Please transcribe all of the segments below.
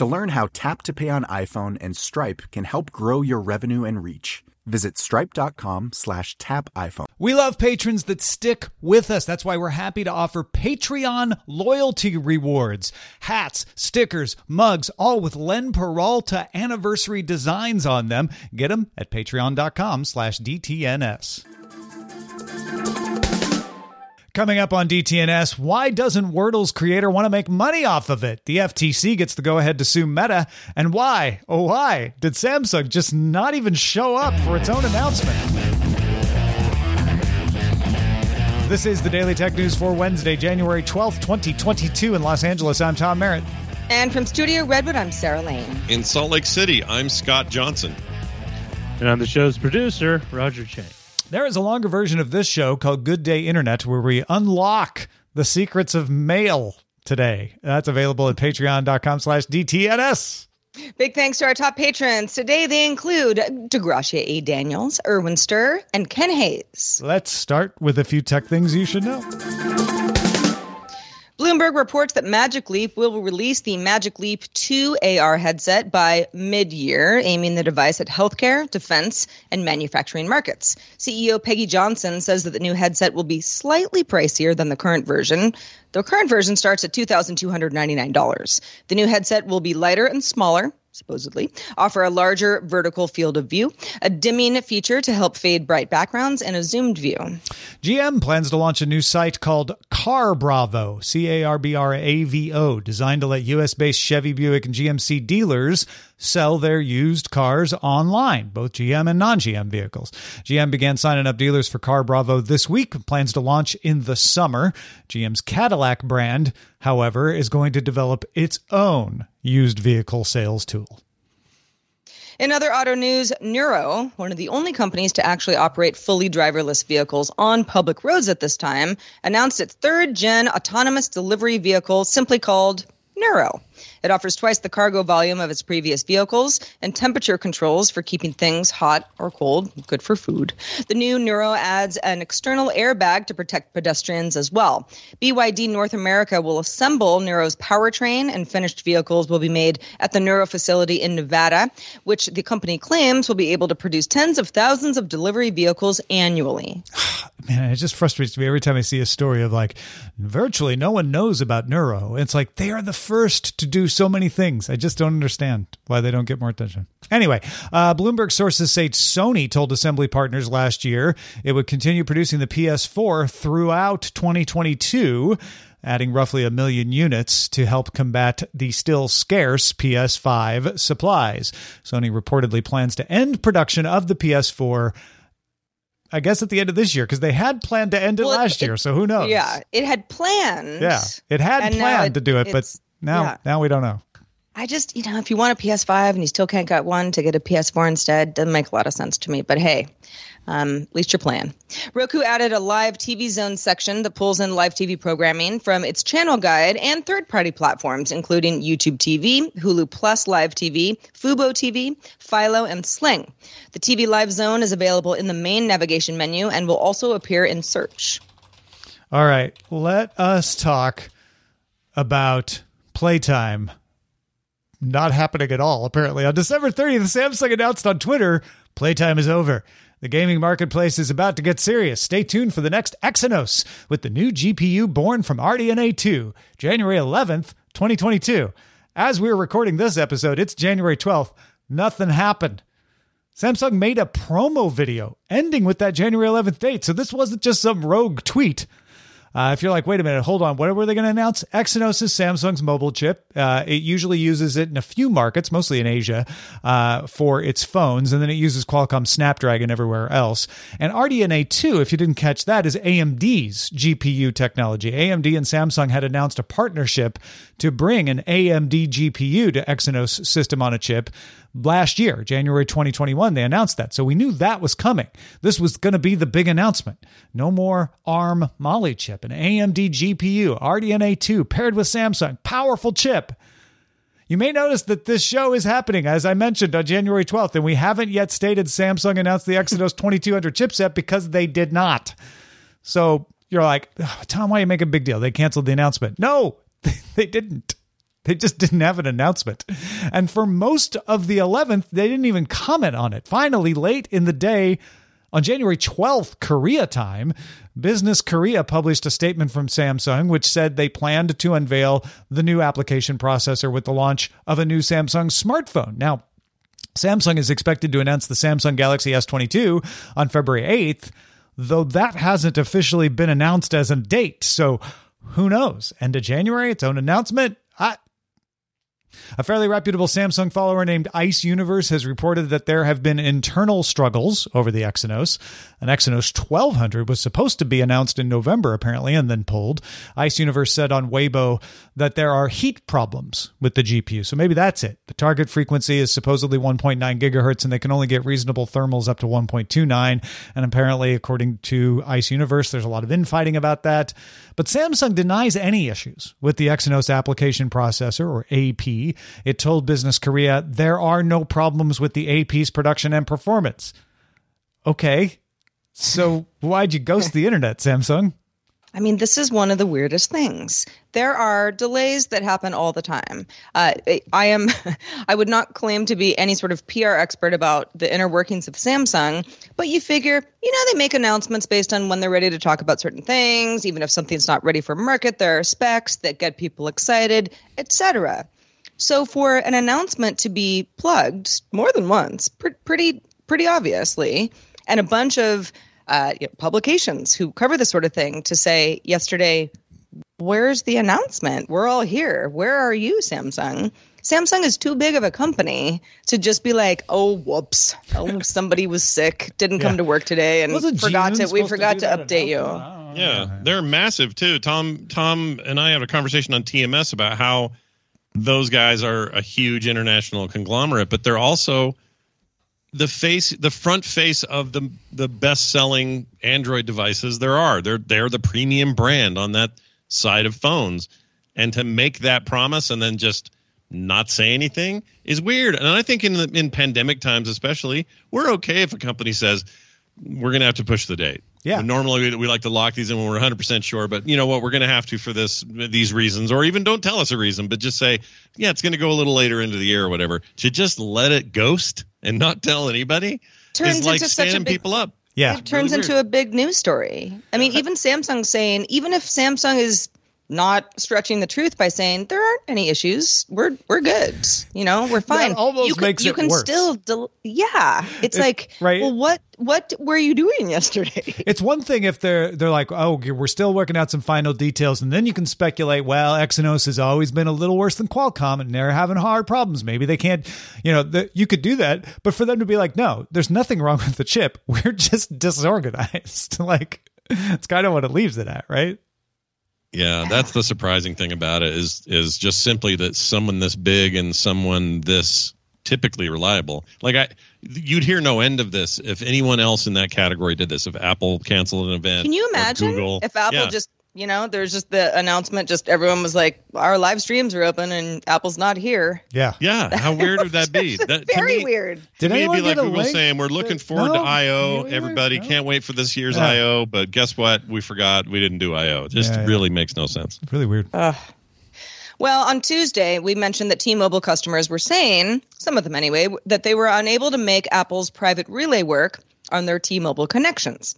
To learn how Tap to Pay on iPhone and Stripe can help grow your revenue and reach, visit stripe.com slash tap iPhone. We love patrons that stick with us. That's why we're happy to offer Patreon loyalty rewards. Hats, stickers, mugs, all with Len Peralta anniversary designs on them. Get them at patreon.com slash DTNS. Coming up on DTNS, why doesn't Wordle's creator want to make money off of it? The FTC gets the go ahead to sue Meta. And why, oh, why did Samsung just not even show up for its own announcement? This is the Daily Tech News for Wednesday, January 12th, 2022, in Los Angeles. I'm Tom Merritt. And from Studio Redwood, I'm Sarah Lane. In Salt Lake City, I'm Scott Johnson. And I'm the show's producer, Roger Chang. There is a longer version of this show called Good Day Internet where we unlock the secrets of mail today. That's available at patreon.com slash DTNS. Big thanks to our top patrons. Today they include DeGracia A. Daniels, Erwin Stir, and Ken Hayes. Let's start with a few tech things you should know. Bloomberg reports that Magic Leap will release the Magic Leap 2 AR headset by mid year, aiming the device at healthcare, defense, and manufacturing markets. CEO Peggy Johnson says that the new headset will be slightly pricier than the current version. The current version starts at $2,299. The new headset will be lighter and smaller, supposedly, offer a larger vertical field of view, a dimming feature to help fade bright backgrounds, and a zoomed view. GM plans to launch a new site called Car Bravo, C A R B R A V O, designed to let US based Chevy, Buick, and GMC dealers sell their used cars online, both GM and non GM vehicles. GM began signing up dealers for Car Bravo this week, plans to launch in the summer. GM's Cadillac brand, however, is going to develop its own used vehicle sales tool. In other auto news, Nuro, one of the only companies to actually operate fully driverless vehicles on public roads at this time, announced its third gen autonomous delivery vehicle simply called Nuro. It offers twice the cargo volume of its previous vehicles and temperature controls for keeping things hot or cold, good for food. The new Nuro adds an external airbag to protect pedestrians as well. BYD North America will assemble Nuro's powertrain and finished vehicles will be made at the Nuro facility in Nevada, which the company claims will be able to produce tens of thousands of delivery vehicles annually. Man, it just frustrates me every time I see a story of like virtually no one knows about Nuro. It's like they are the first to do so many things. I just don't understand why they don't get more attention. Anyway, uh, Bloomberg sources say Sony told assembly partners last year it would continue producing the PS4 throughout 2022 adding roughly a million units to help combat the still scarce PS5 supplies. Sony reportedly plans to end production of the PS4 I guess at the end of this year because they had planned to end it Well, it- last year. So who knows? Yeah, it had planned. Yeah. It had planned it- to do it, but now yeah. now we don't know. I just, you know, if you want a PS5 and you still can't get one, to get a PS4 instead doesn't make a lot of sense to me. But hey, um, at least your plan. Roku added a live TV zone section that pulls in live TV programming from its channel guide and third party platforms, including YouTube TV, Hulu Plus Live TV, Fubo TV, Philo, and Sling. The TV live zone is available in the main navigation menu and will also appear in search. All right, let us talk about playtime not happening at all, apparently. On December 30th, Samsung announced on Twitter playtime is over. The gaming marketplace is about to get serious. Stay tuned for the next Exynos with the new GPU born from RDNA 2, January 11th, 2022. As we're recording this episode, it's January 12th. Nothing happened. Samsung made a promo video ending with that January 11th date. So this wasn't just some rogue tweet. Uh, if you're like, wait a minute, hold on, what were they going to announce? Exynos is Samsung's mobile chip. Uh, it usually uses it in a few markets, mostly in Asia, uh, for its phones, and then it uses Qualcomm Snapdragon everywhere else. And RDNA 2, if you didn't catch that, is AMD's GPU technology. AMD and Samsung had announced a partnership to bring an AMD GPU to Exynos system on a chip last year, January 2021. They announced that. So we knew that was coming. This was going to be the big announcement. No more ARM Mali chip, an AMD GPU, RDNA 2 paired with Samsung. Powerful chip. You may notice that this show is happening, as I mentioned, on January 12th, and we haven't yet stated Samsung announced the Exynos 2200 chipset because they did not. So you're like, oh, Tom, why you make a big deal? They canceled the announcement. No, they didn't. They just didn't have an announcement. And for most of the 11th, they didn't even comment on it. Finally, late in the day, on January 12th, Korea time, Business Korea published a statement from Samsung which said they planned to unveil the new application processor with the launch of a new Samsung smartphone. Now, Samsung is expected to announce the Samsung Galaxy S22 on February 8th, though that hasn't officially been announced as a date. So who knows? End of January, its own announcement. I, a fairly reputable Samsung follower named Ice Universe has reported that there have been internal struggles over the Exynos. An Exynos 1200 was supposed to be announced in November, apparently, and then pulled. Ice Universe said on Weibo that there are heat problems with the GPU. So maybe that's it. The target frequency is supposedly 1.9 gigahertz, and they can only get reasonable thermals up to 1.29. And apparently, according to Ice Universe, there's a lot of infighting about that. But Samsung denies any issues with the Exynos application processor, or AP. It told Business Korea there are no problems with the AP's production and performance. Okay. So why'd you ghost the internet, Samsung? I mean, this is one of the weirdest things. There are delays that happen all the time. Uh, I am, I would not claim to be any sort of PR expert about the inner workings of Samsung, but you figure, you know, they make announcements based on when they're ready to talk about certain things. Even if something's not ready for market, there are specs that get people excited, etc. So for an announcement to be plugged more than once, pr- pretty pretty obviously, and a bunch of uh, you know, publications who cover this sort of thing to say yesterday, where's the announcement? We're all here. Where are you, Samsung? Samsung is too big of a company to just be like, oh, whoops, oh, somebody was sick, didn't come to work today, and forgot to. We forgot do to, update you. Yeah, they're massive too. Tom, Tom, and I had a conversation on TMS about how those guys are a huge international conglomerate, but they're also the face, the front face of the the best selling Android devices there are. They're they're the premium brand on that side of phones, and to make that promise and then just not say anything is weird. And I think in the, in pandemic times, especially, we're okay if a company says we're going to have to push the date. Yeah. Normally we, we like to lock these in when we're 100% sure, but you know what? We're going to have to for this these reasons, or even don't tell us a reason, but just say, yeah, it's going to go a little later into the year or whatever. To just let it ghost and not tell anybody Turns is like into such a standing big- people up. Yeah. it turns really into a big news story. I mean, even Samsung saying, even if Samsung is not stretching the truth by saying there aren't any issues, we're we're good. You know, we're fine. almost you can, makes you it can worse. still, del- yeah. It's It- like, right. well, what what were you doing yesterday? It's one thing if they're they're like, oh, we're still working out some final details, and then you can speculate. Well, Exynos has always been a little worse than Qualcomm, and they're having hard problems. Maybe they can't, you know, the, you could do that. But for them to be like, no, there's nothing wrong with the chip. We're just disorganized. like, it's kind of what it leaves it at, right? Yeah, that's the surprising thing about it is is just simply that someone this big and someone this typically reliable. Like I you'd hear no end of this if anyone else in that category did this. If Apple canceled an event. Can you imagine Google, if Apple Yeah. just, you know, there's just the announcement, just everyone was like, our live streams are open and Apple's not here. Yeah. Yeah, how weird would that be? That to Very me- weird. To Did me, it'd anyone be like get a Google saying, "We're looking Did- forward to? I/O. Everybody no? can't wait for this year's Yeah. I/O." But guess what? We forgot. We didn't do I/O. It just Yeah, yeah. really makes no sense. Really weird. Well, on Tuesday, we mentioned that T Mobile customers were saying, some of them anyway, that they were unable to make Apple's private relay work on their T Mobile connections.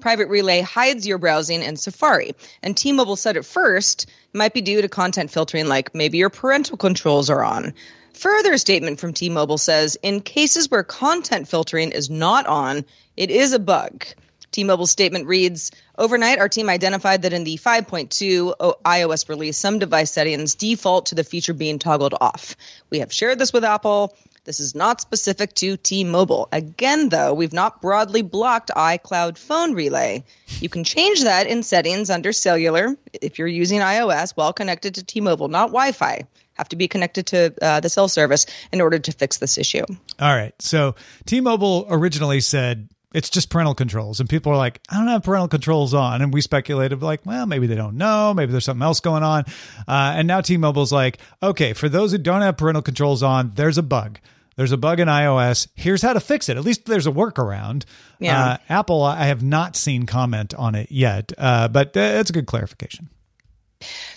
Private Relay hides your browsing in Safari, and T Mobile said at first it might be due to content filtering, like maybe your parental controls are on. Further statement from T Mobile says in cases where content filtering is not on, it is a bug. T Mobile's statement reads Overnight, our team identified that in the 5.2 iOS release, some device settings default to the feature being toggled off. We have shared this with Apple. This is not specific to T Mobile. Again, though, we've not broadly blocked iCloud phone relay. You can change that in settings under cellular if you're using iOS while connected to T Mobile, not Wi Fi. Have to be connected to uh, the cell service in order to fix this issue. All right. So T-Mobile originally said it's just parental controls, and people are like, "I don't have parental controls on," and we speculated like, "Well, maybe they don't know. Maybe there's something else going on." Uh, and now T-Mobile's like, "Okay, for those who don't have parental controls on, there's a bug." There's a bug in iOS. Here's how to fix it. At least there's a workaround. Yeah. Uh, Apple, I have not seen comment on it yet, uh, but uh, it's a good clarification.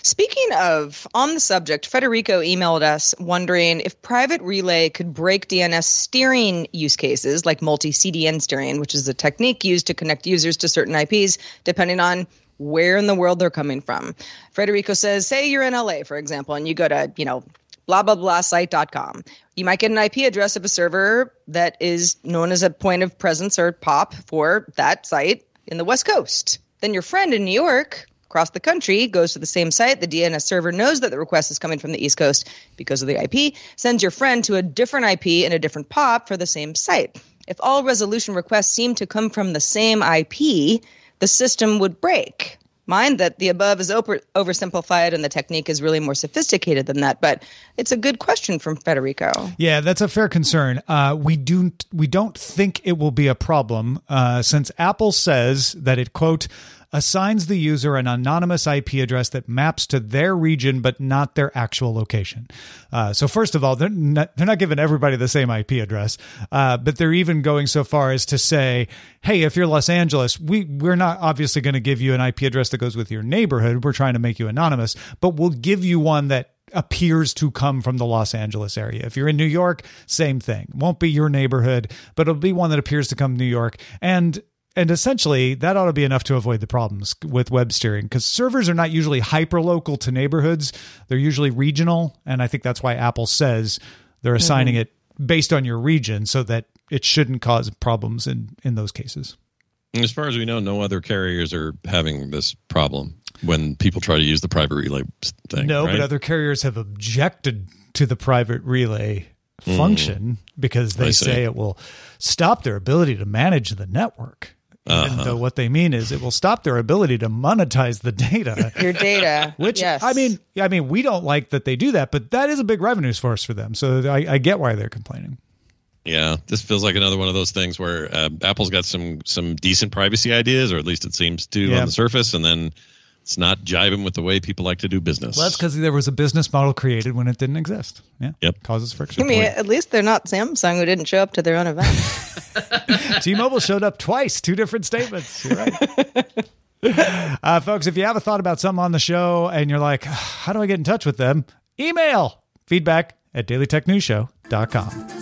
Speaking of, on the subject, Federico emailed us wondering if Private Relay could break DNS steering use cases like multi CDN steering, which is a technique used to connect users to certain IPs depending on where in the world they're coming from. Federico says, say you're in LA, for example, and you go to, you know, blah blah blah site.com. You might get an IP address of a server that is known as a point of presence or POP for that site in the West Coast. Then your friend in New York, across the country, goes to the same site. The DNS server knows that the request is coming from the East Coast because of the IP, sends your friend to a different IP in a different POP for the same site. If all resolution requests seem to come from the same IP, the system would break. Mind that the above is over, oversimplified and the technique is really more sophisticated than that, but it's a good question from Federico. Yeah, that's a fair concern. Uh, we do we don't think it will be a problem uh, since Apple says that it quote assigns the user an anonymous IP address that maps to their region but not their actual location. Uh, so first of all, they're not, they're not giving everybody the same IP address, uh, but they're even going so far as to say, "Hey, if you're Los Angeles, we we're not obviously going to give you an IP address that goes with your neighborhood. We're trying to make you anonymous, but we'll give you one that." appears to come from the Los Angeles area. If you're in New York, same thing. Won't be your neighborhood, but it'll be one that appears to come New York. And and essentially that ought to be enough to avoid the problems with web steering because servers are not usually hyper local to neighborhoods. They're usually regional, and I think that's why Apple says they're assigning it based on your region so that it shouldn't cause problems in in those cases. And as far as we know, no other carriers are having this problem when people try to use the private relay thing. No, right? but other carriers have objected to the private relay function because they Hmm. I see. say it will stop their ability to manage the network. Even Uh-huh. though what they mean is it will stop their ability to monetize the data. Your data. Which yes. I mean, I mean, we don't like that they do that, but that is a big revenue source for them. So I, I get why they're complaining. Yeah, this feels like another one of those things where uh, Apple's got some some decent privacy ideas, or at least it seems to Yeah. on the surface, and then it's not jiving with the way people like to do business. Well, that's because there was a business model created when it didn't exist. Yeah. Yep. Causes friction. I mean, at least they're not Samsung who didn't show up to their own event. T-Mobile showed up twice, two different statements. You're right. uh, folks, if you have a thought about something on the show and you're like, how do I get in touch with them? Email feedback at dailytechnewsshow.com.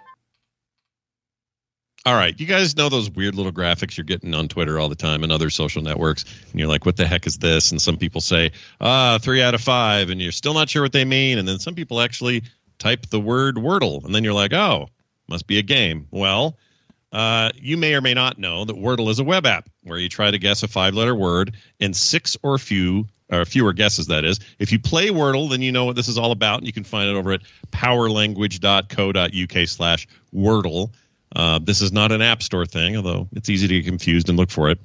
All right, you guys know those weird little graphics you're getting on Twitter all the time and other social networks, and you're like, "What the heck is this?" And some people say, "Ah, three out of five, and you're still not sure what they mean. And then some people actually type the word Wordle, and then you're like, "Oh, must be a game." Well, uh, you may or may not know that Wordle is a web app where you try to guess a five-letter word in six or few or fewer guesses. That is, if you play Wordle, then you know what this is all about, and you can find it over at powerlanguage.co.uk/slash Wordle. Uh, this is not an app store thing, although it's easy to get confused and look for it.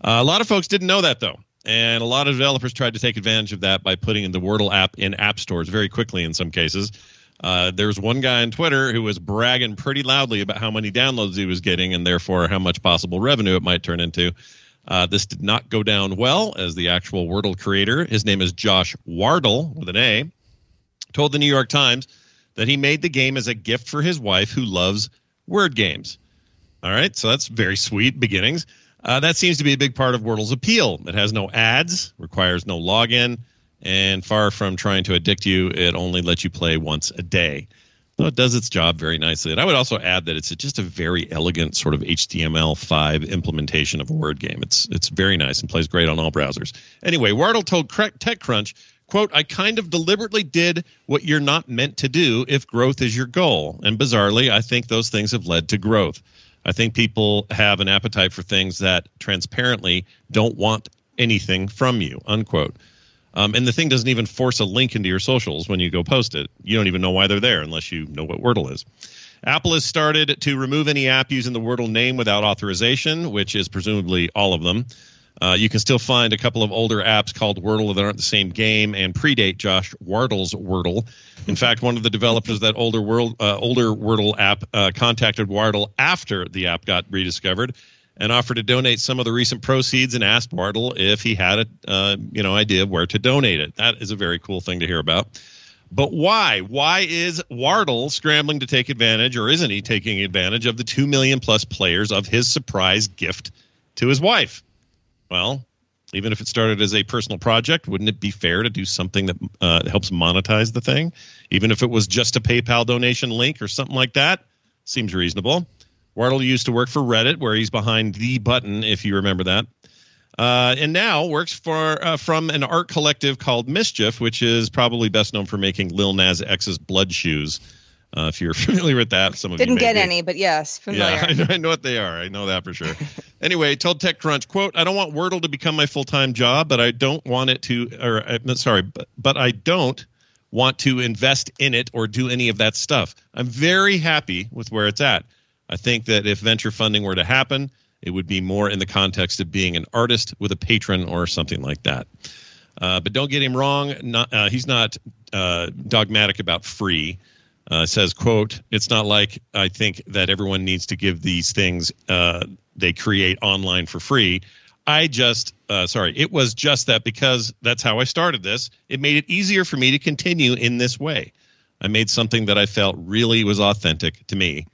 Uh, a lot of folks didn't know that though, and a lot of developers tried to take advantage of that by putting in the Wordle app in app stores very quickly in some cases. Uh, there's one guy on Twitter who was bragging pretty loudly about how many downloads he was getting and therefore how much possible revenue it might turn into. Uh, this did not go down well as the actual Wordle creator, his name is Josh Wardle with an A, told the New York Times that he made the game as a gift for his wife who loves word games. All right, so that's very sweet beginnings. Uh, that seems to be a big part of Wordle's appeal. It has no ads, requires no login, and far from trying to addict you, it only lets you play once a day. So it does its job very nicely. And I would also add that it's just a very elegant sort of HTML5 implementation of a word game. It's it's very nice and plays great on all browsers. Anyway, Wordle told TechCrunch, quote, I kind of deliberately did what you're not meant to do if growth is your goal. And bizarrely, I think those things have led to growth. I think people have an appetite for things that transparently don't want anything from you, unquote. Um, and the thing doesn't even force a link into your socials when you go post it. You don't even know why they're there unless you know what Wordle is. Apple has started to remove any app using the Wordle name without authorization, which is presumably all of them. Uh, you can still find a couple of older apps called Wordle that aren't the same game and predate Josh Wardle's Wordle. In fact, one of the developers of that older world, uh, older Wordle app uh, contacted Wardle after the app got rediscovered and offered to donate some of the recent proceeds and asked Wardle if he had a uh, you know idea where to donate it. That is a very cool thing to hear about. But why? Why is Wardle scrambling to take advantage, or isn't he taking advantage of the two million plus players of his surprise gift to his wife? Well, even if it started as a personal project, wouldn't it be fair to do something that uh, helps monetize the thing? Even if it was just a PayPal donation link or something like that, seems reasonable. Wardle used to work for Reddit, where he's behind the button, if you remember that. Uh, and now works for uh, from an art collective called Mischief, which is probably best known for making Lil Nas X's Blood Shoes. Uh, if you're familiar with that, some of you Didn't you get be. any, but yes, familiar. Yeah, I know, I know what they are. I know that for sure. anyway, told TechCrunch, quote, I don't want Wordle to become my full-time job, but I don't want it to, or uh, sorry, but, but I don't want to invest in it or do any of that stuff. I'm very happy with where it's at. I think that if venture funding were to happen, it would be more in the context of being an artist with a patron or something like that. Uh, but don't get him wrong. Not, uh, he's not uh, dogmatic about free. Uh, says, "quote It's not like I think that everyone needs to give these things uh, they create online for free. I just, uh, sorry, it was just that because that's how I started this. It made it easier for me to continue in this way. I made something that I felt really was authentic to me."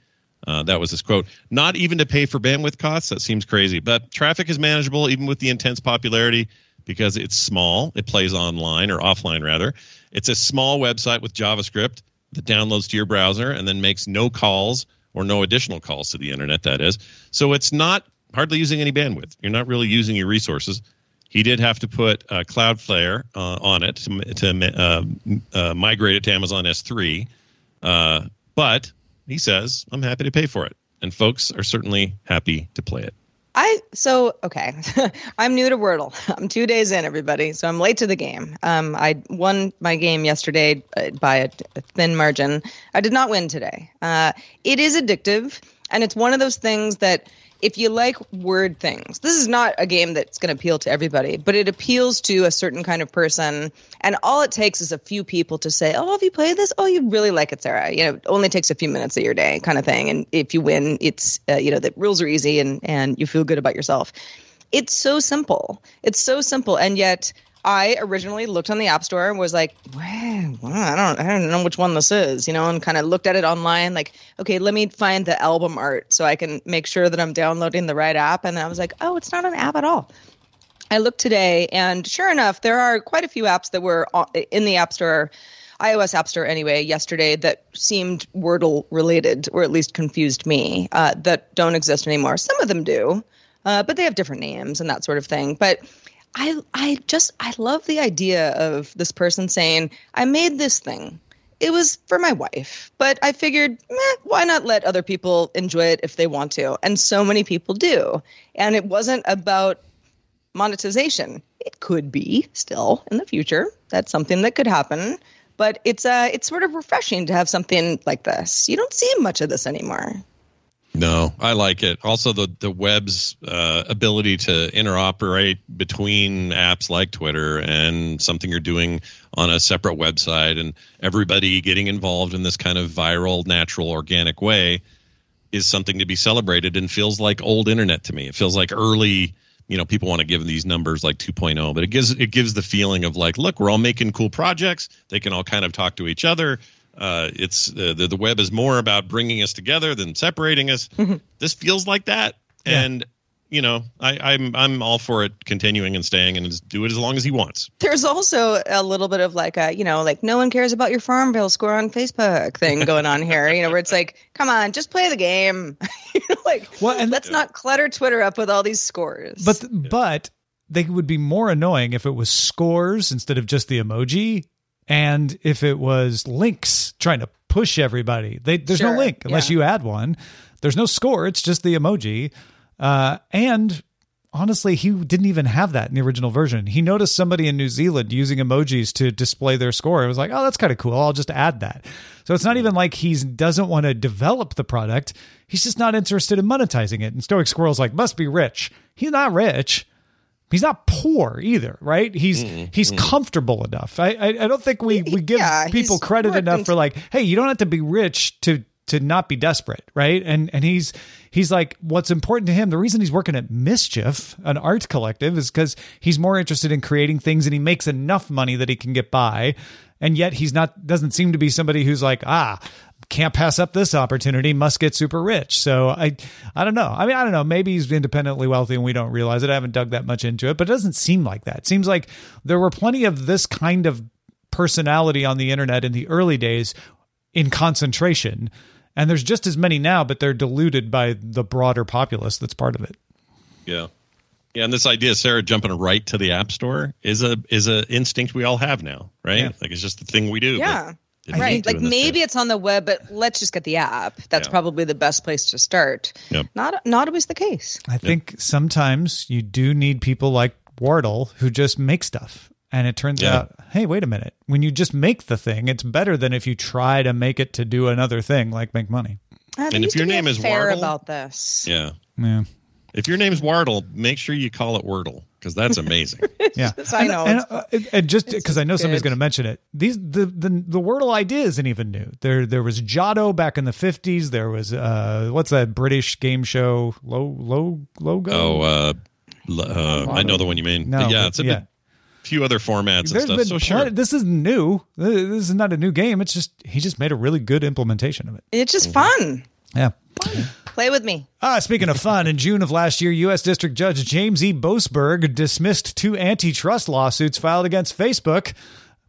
Uh, that was his quote. Not even to pay for bandwidth costs. That seems crazy, but traffic is manageable even with the intense popularity. because it's small. It plays online or offline rather. It's a small website with JavaScript that downloads to your browser and then makes no calls or no additional calls to the internet. That is, so it's not hardly using any bandwidth. You're not really using your resources. He did have to put uh, Cloudflare uh, on it to, to uh, uh, migrate it to Amazon S3. Uh, but he says, I'm happy to pay for it. And folks are certainly happy to play it. I so okay. I'm new to Wordle. I'm two days in, everybody, so I'm late to the game. Um, I won my game yesterday uh, by a, a thin margin. I did not win today. Uh, it is addictive, and it's one of those things that if you like word things, this is not a game that's going to appeal to everybody, but it appeals to a certain kind of person. And all it takes is a few people to say, "Oh, have you played this? Oh, you really like it, Sarah." You know, it only takes a few minutes of your day, kind of thing. And if you win, it's uh, you know the rules are easy and and you feel good about yourself. It's so simple. It's so simple, and yet I originally looked on the App Store and was like, well, I don't, I don't know which one this is, you know, and kind of looked at it online, like, okay, let me find the album art so I can make sure that I'm downloading the right app. And I was like, oh, it's not an app at all. I looked today, and sure enough, there are quite a few apps that were in the App Store. iOS App Store anyway yesterday that seemed Wordle related or at least confused me uh, that don't exist anymore. Some of them do, uh, but they have different names and that sort of thing. But I I just I love the idea of this person saying, "I made this thing. It was for my wife, but I figured, meh, why not let other people enjoy it if they want to?" And so many people do. And it wasn't about monetization. It could be still in the future. That's something that could happen. But it's uh it's sort of refreshing to have something like this. You don't see much of this anymore. No, I like it. Also, the the web's uh, ability to interoperate between apps like Twitter and something you're doing on a separate website, and everybody getting involved in this kind of viral, natural, organic way is something to be celebrated and feels like old internet to me. It feels like early. You know, people want to give these numbers like 2.0, but it gives it gives the feeling of like, look, we're all making cool projects. They can all kind of talk to each other uh, it's uh, the the web is more about bringing us together than separating us. this feels like that, Yeah. and you know, I, I'm I'm all for it continuing and staying and do it as long as he wants. There's also a little bit of like a, you know, like no one cares about your FarmVille score on Facebook thing going on here, you know, where it's like, come on, just play the game. you know, like, Well, and let's not clutter Twitter up with all these scores. But but they would be more annoying if it was scores instead of just the emoji, and if it was links trying to push everybody. They, there's no link unless yeah. you add one. There's no score. It's just the emoji. Uh, and honestly, he didn't even have that in the original version. He noticed somebody in New Zealand using emojis to display their score. It was like, oh, that's kind of cool. I'll just add that. So it's not even like he doesn't want to develop the product. He's just not interested in monetizing it. And Stoic Squirrel's like, must be rich. He's not rich. He's not poor either, right? He's he's comfortable enough. I, I I don't think we we give Yeah, people credit enough in- for like, hey, you don't have to be rich to to not be desperate, right? And and he's he's like, what's important to him? The reason he's working at Mischief, an art collective, is because he's more interested in creating things, and he makes enough money that he can get by. And yet he's not doesn't seem to be somebody who's like, ah, can't pass up this opportunity, must get super rich. So I I don't know. I mean, I don't know. Maybe he's independently wealthy and we don't realize it. I haven't dug that much into it, but it doesn't seem like that. It seems like there were plenty of this kind of personality on the internet in the early days in concentration. And there's just as many now, but they're diluted by the broader populace that's part of it. Yeah. Yeah, and this idea of Sarah jumping right to the app store is a is a instinct we all have now, right? Yeah. Like it's just the thing we do. but yeah. Didn't Right. Like maybe case. it's on the web, but let's just get the app. That's Yeah. probably the best place to start. Yep. Not not always the case. I think sometimes you do need people like Wardle who just make stuff. And it turns Yeah. out, hey, wait a minute. When you just make the thing, it's better than if you try to make it to do another thing like make money. Uh, And if your name is fair Wardle- about this. Yeah. Yeah. If your name's Wardle, make sure you call it Wordle because that's amazing. Yeah, I know. and, It's- uh, and- and just because I know somebody's good. going to mention it, these the, the the Wordle idea isn't even new. There there was Jotto back in the fifties. There was uh what's that British game show? Low low logo. oh, uh, uh, I know the one you mean. No, yeah, it's a yeah. bit- few other formats and There's stuff. been So sure. plenty- This is new. This is not a new game. It's just he just made a really good implementation of it. It's just Mm-hmm. fun. Yeah. Play with me. Ah, speaking of fun, in June of last year, U.S. District Judge James E. Boasberg dismissed two antitrust lawsuits filed against Facebook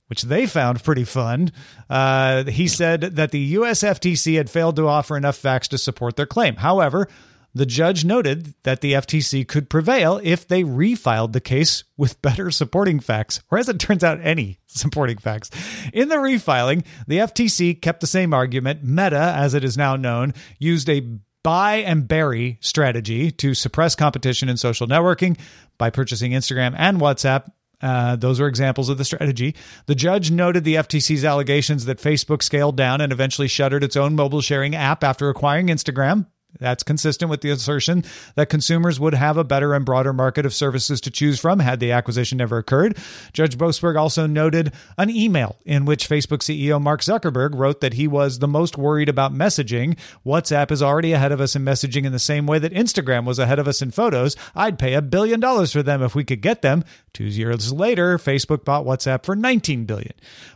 which they found pretty fun. Uh, he said that the US FTC had failed to offer enough facts to support their claim. However, the judge noted that the FTC could prevail if they refiled the case with better supporting facts, or as it turns out, any supporting facts. In the refiling, the FTC kept the same argument. Meta, as it is now known, used a buy and bury strategy to suppress competition in social networking by purchasing Instagram and WhatsApp uh, those are examples of the strategy. The judge noted the FTC's allegations that Facebook scaled down and eventually shuttered its own mobile sharing app after acquiring Instagram. That's consistent with the assertion that consumers would have a better and broader market of services to choose from had the acquisition never occurred. Judge Boasberg also noted an email in which Facebook CEO Mark Zuckerberg wrote that he was the most worried about messaging. WhatsApp is already ahead of us in messaging in the same way that Instagram was ahead of us in photos. I'd pay a billion dollars for them if we could get them. Two years later, Facebook bought WhatsApp for 19 billion.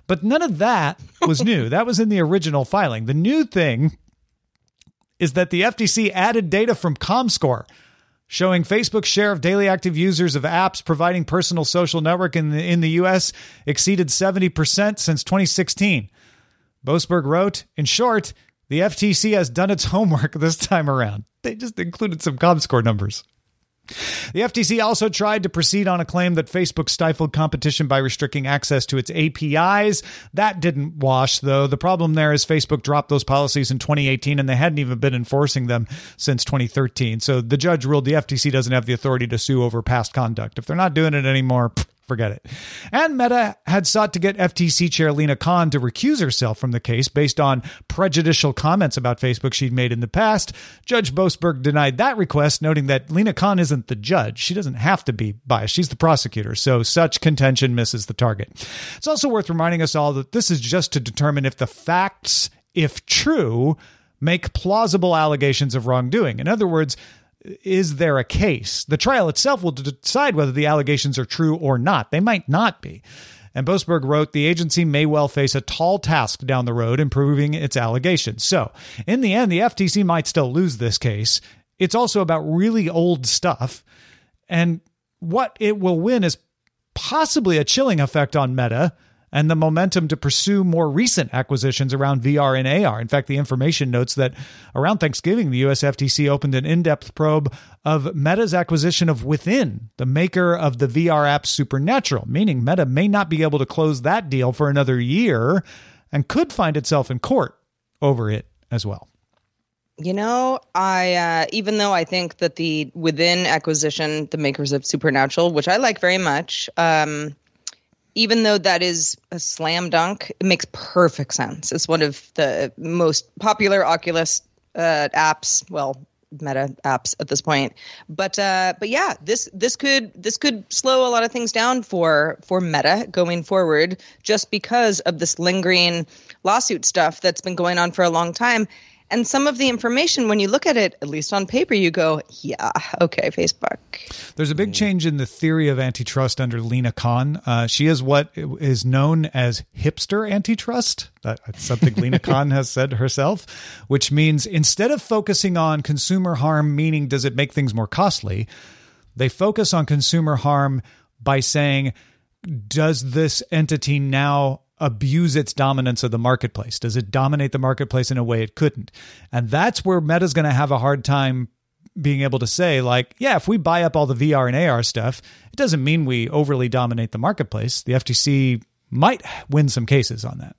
But none of that was new. That was in the original filing. The new thing is that the FTC added data from ComScore showing Facebook's share of daily active users of apps providing personal social network in the, in the US exceeded 70% since 2016. Boasberg wrote, in short, the FTC has done its homework this time around. They just included some ComScore numbers. The FTC also tried to proceed on a claim that Facebook stifled competition by restricting access to its APIs. That didn't wash, though. The problem there is Facebook dropped those policies in 2018 and they hadn't even been enforcing them since 2013. So the judge ruled the FTC doesn't have the authority to sue over past conduct. If they're not doing it anymore, Forget it. And Meta had sought to get FTC Chair Lina Khan to recuse herself from the case based on prejudicial comments about Facebook she'd made in the past. Judge Boasberg denied that request, noting that Lina Khan isn't the judge. She doesn't have to be biased. She's the prosecutor, so such contention misses the target. It's also worth reminding us all that this is just to determine if the facts, if true, make plausible allegations of wrongdoing. In other words, is there a case? The trial itself will decide whether the allegations are true or not. They might not be. And Boasberg wrote, the agency may well face a tall task down the road in proving its allegations. So, in the end, the FTC might still lose this case. It's also about really old stuff. And what it will win is possibly a chilling effect on Meta and the momentum to pursue more recent acquisitions around VR and AR. In fact, the information notes that around Thanksgiving, the US FTC opened an in depth probe of Meta's acquisition of Within, the maker of the VR app Supernatural, meaning Meta may not be able to close that deal for another year and could find itself in court over it as well. You know, I uh, even though I think that the within acquisition, the makers of Supernatural, which I like very much, um, even though that is a slam dunk, it makes perfect sense. It's one of the most popular Oculus uh, apps. Well, meta apps at this point but uh but yeah this this could this could slow a lot of things down for for meta going forward just because of this lingering lawsuit stuff that's been going on for a long time and some of the information, when you look at it, at least on paper, you go, yeah, okay, Facebook. There's a big change in the theory of antitrust under Lina Khan. Uh, she is what is known as hipster antitrust. That's something Lina Khan has said herself, which means instead of focusing on consumer harm, meaning does it make things more costly, they focus on consumer harm by saying, does this entity now abuse its dominance of the marketplace? Does it dominate the marketplace in a way it couldn't? And that's where Meta's going to have a hard time being able to say, like, yeah, if we buy up all the VR and AR stuff, it doesn't mean we overly dominate the marketplace. The FTC might win some cases on that.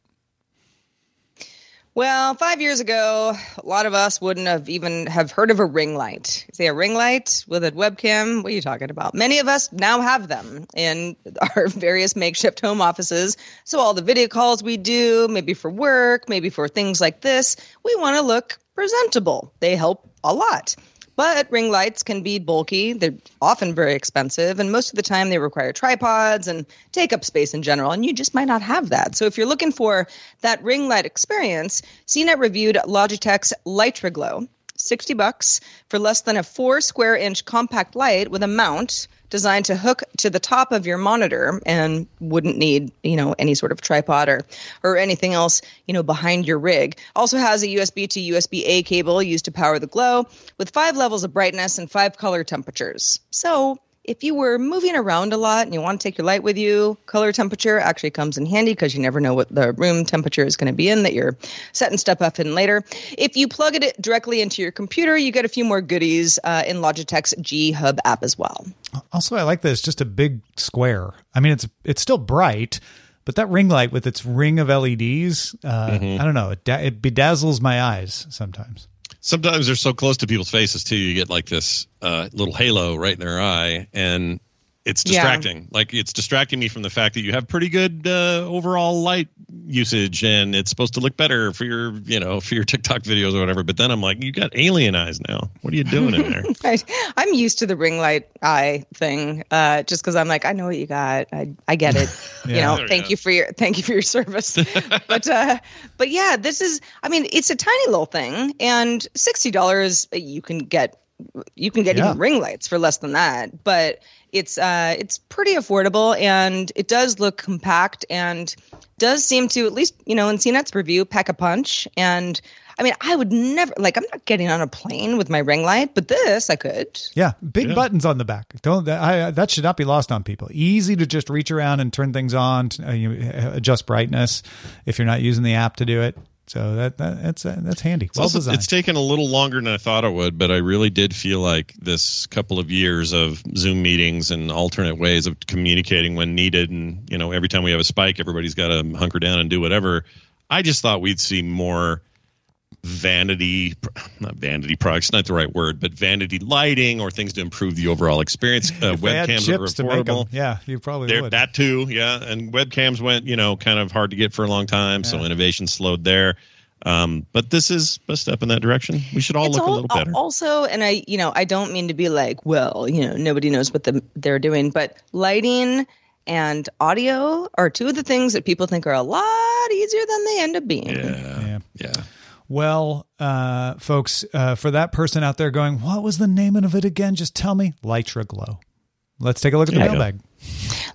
Well, five years ago, a lot of us wouldn't have even have heard of a ring light. Say a ring light with a webcam. What are you talking about? Many of us now have them in our various makeshift home offices. So all the video calls we do, maybe for work, maybe for things like this, we want to look presentable. They help a lot. But ring lights can be bulky, they're often very expensive, and most of the time they require tripods and take up space in general, and you just might not have that. So if you're looking for that ring light experience, CNET reviewed Logitech's Litra Glow. 60 bucks for less than a four square inch compact light with a mount designed to hook to the top of your monitor and wouldn't need, you know, any sort of tripod or or anything else, you know, behind your rig. Also has a USB to USB A cable used to power the glow with five levels of brightness and five color temperatures. So if you were moving around a lot and you want to take your light with you, color temperature actually comes in handy because you never know what the room temperature is going to be in that you're setting stuff up in later. If you plug it directly into your computer, you get a few more goodies uh, in Logitech's G Hub app as well. Also, I like that it's just a big square. I mean, it's it's still bright, but that ring light with its ring of LEDs, uh, Mm-hmm. I don't know, it, da- it bedazzles my eyes sometimes. Sometimes they're so close to people's faces too. You get like this uh, little halo right in their eye, and it's Yeah. distracting. Like it's distracting me from the fact that you have pretty good uh, overall light usage, and it's supposed to look better for your, you know, for your TikTok videos or whatever. But then I'm like, you got alien eyes now. What are you doing in there? I, I'm used to the ring light eye thing, uh, just because I'm like, I know what you got. I, I get it. You know, There you thank go. you for your thank you for your service. but uh, but yeah, this is. I mean, it's a tiny little thing, and sixty dollars you can get you can get Yeah. even ring lights for less than that. But it's uh, it's pretty affordable, and it does look compact, and does seem to at least you know in CNET's review pack a punch and. I mean, I would never like. I'm not getting on a plane with my ring light, but this I could. Yeah, big Yeah. buttons on the back. Don't that, I, that should not be lost on people. Easy to just reach around and turn things on, uh, you uh, adjust brightness if you're not using the app to do it. So that, that that's uh, that's handy. It's Well also- designed. It's taken a little longer than I thought it would, but I really did feel like this couple of years of Zoom meetings and alternate ways of communicating when needed, and you know, every time we have a spike, everybody's got to hunker down and do whatever. I just thought we'd see more vanity, not vanity products, not the right word, but vanity lighting or things to improve the overall experience. Uh, If they had webcams that are chips to make 'em, affordable. Yeah, you probably There, would. that too, yeah. And webcams went, you know, kind of hard to get for a long time, so innovation slowed there. Um, but this is a step in that direction. We should all It's look al- a little better. Also, and I, you know, I don't mean to be like, well, you know, nobody knows what the, they're doing, but lighting and audio are two of the things that people think are a lot easier than they end up being. yeah, Yeah. yeah. Well, uh, folks, uh, for that person out there going, what was the name of it again? Just tell me. Litra Glow. Let's take a look at the There you mailbag.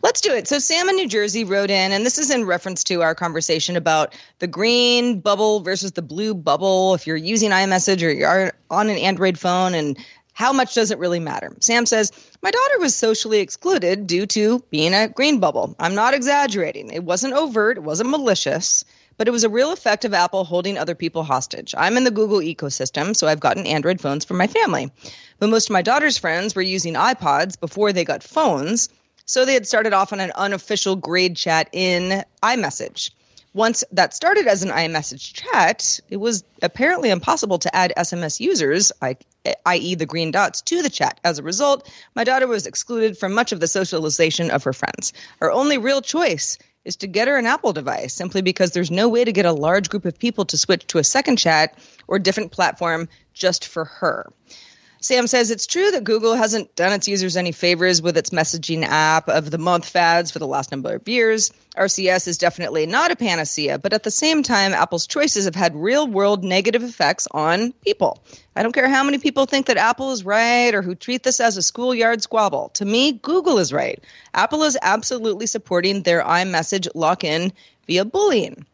Let's do it. So, Sam in New Jersey wrote in, and this is in reference to our conversation about the green bubble versus the blue bubble. If you're using iMessage or you're on an Android phone, and how much does it really matter? Sam says, My daughter was socially excluded due to being a green bubble. I'm not exaggerating. It wasn't overt, it wasn't malicious. But it was a real effect of Apple holding other people hostage. I'm in the Google ecosystem, so I've gotten Android phones for my family. But most of my daughter's friends were using iPods before they got phones, so they had started off on an unofficial grade chat in iMessage. Once that started as an iMessage chat, it was apparently impossible to add SMS users, i.e., the green dots, to the chat. As a result, my daughter was excluded from much of the socialization of her friends. Her only real choice is to get her an Apple device simply because there's no way to get a large group of people to switch to a second chat or different platform just for her. Sam says it's true that Google hasn't done its users any favors with its messaging app of the month fads for the last number of years. RCS is definitely not a panacea, but at the same time, Apple's choices have had real world negative effects on people. I don't care how many people think that Apple is right or who treat this as a schoolyard squabble. To me, Google is right. Apple is absolutely supporting their iMessage lock in via bullying.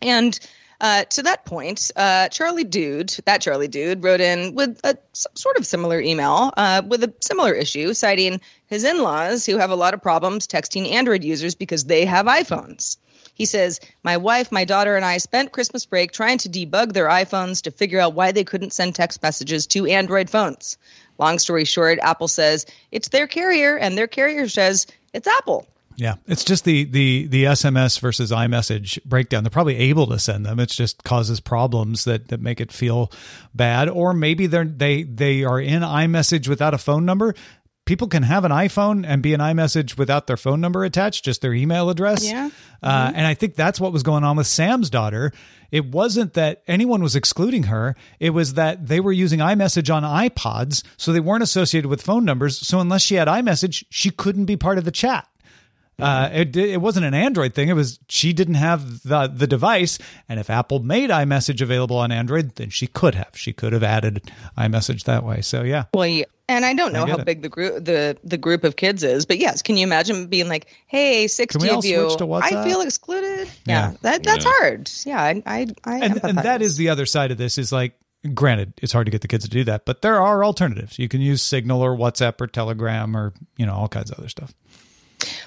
And uh, to that point, uh, Charlie Dude, that Charlie Dude, wrote in with a sort of similar email uh, with a similar issue, citing his in laws who have a lot of problems texting Android users because they have iPhones. He says, My wife, my daughter, and I spent Christmas break trying to debug their iPhones to figure out why they couldn't send text messages to Android phones. Long story short, Apple says it's their carrier, and their carrier says it's Apple. Yeah, it's just the the the SMS versus iMessage breakdown. They're probably able to send them. It just causes problems that that make it feel bad. Or maybe they're they they are in iMessage without a phone number. People can have an iPhone and be an iMessage without their phone number attached, just their email address. Yeah. Uh, and I think that's what was going on with Sam's daughter. It wasn't that anyone was excluding her. It was that they were using iMessage on iPods, so they weren't associated with phone numbers. So unless she had iMessage, she couldn't be part of the chat. Uh, it it wasn't an Android thing. It was she didn't have the the device, and if Apple made iMessage available on Android, then she could have. She could have added iMessage that way. So yeah. Well, yeah. and I don't know I how it. big the group the the group of kids is, but yes, can you imagine being like, "Hey, sixty of you, to I feel excluded." Yeah. Yeah, that that's Yeah. hard. Yeah, I I, I and, and that empathize. is the other side of this is like granted it's hard to get the kids to do that but there are alternatives you can use signal or whatsapp or telegram or you know all kinds of other stuff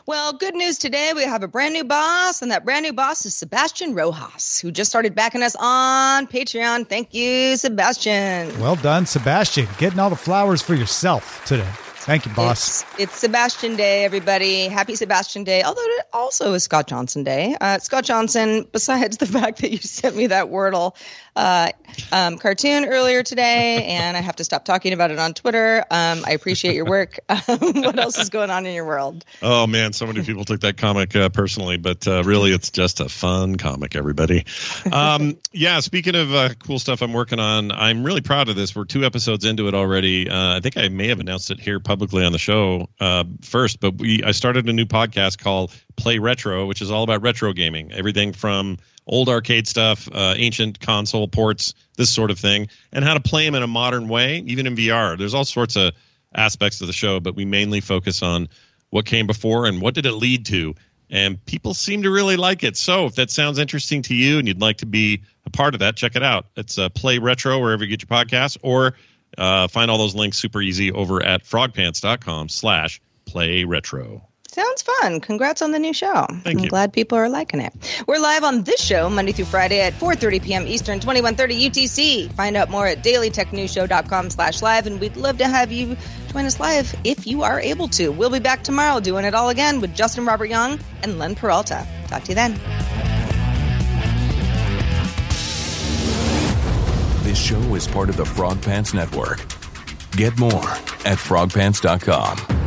Well, good news today. We have a brand new boss, and that brand new boss is Sebastian Rojas, who just started backing us on Patreon. Thank you, Sebastian. well done sebastian getting all the flowers for yourself today thank you boss It's, it's Sebastian Day, everybody. Happy Sebastian Day. Although it also is Scott Johnson Day. Uh, Scott Johnson, besides the fact that you sent me that Wordle uh, um, cartoon earlier today, and I have to stop talking about it on Twitter. Um, I appreciate your work. Um, what else is going on in your world? Oh man, so many people took that comic uh, personally, but uh, really, it's just a fun comic. Everybody, um, yeah. Speaking of uh, cool stuff I'm working on, I'm really proud of this. We're two episodes into it already. Uh, I think I may have announced it here publicly on the show uh, first, but we I started a new podcast called Play Retro, which is all about retro gaming, everything from old arcade stuff, uh, ancient console ports, this sort of thing, and how to play them in a modern way, even in VR. There's all sorts of aspects of the show, but we mainly focus on what came before and what did it lead to. And people seem to really like it. So if that sounds interesting to you and you'd like to be a part of that, check it out. It's uh, Play Retro wherever you get your podcasts, or uh, find all those links super easy over at frogpants.com slash play retro. Sounds fun. Congrats on the new show. Thank I'm you. glad people are liking it. We're live on this show Monday through Friday at 4.30 p.m. Eastern, 2130 UTC. Find out more at dailytechnewsshow.com slash live, and we'd love to have you join us live if you are able to. We'll be back tomorrow doing it all again with Justin Robert Young and Len Peralta. Talk to you then. This show is part of the Frog Pants Network. Get more at frogpants.com.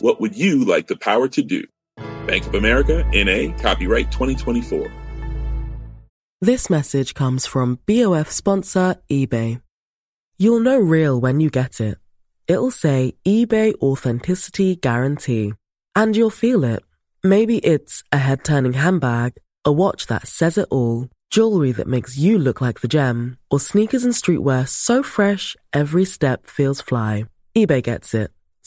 What would you like the power to do? Bank of America, NA, copyright 2024. This message comes from BOF sponsor eBay. You'll know real when you get it. It'll say eBay Authenticity Guarantee. And you'll feel it. Maybe it's a head turning handbag, a watch that says it all, jewelry that makes you look like the gem, or sneakers and streetwear so fresh every step feels fly. eBay gets it.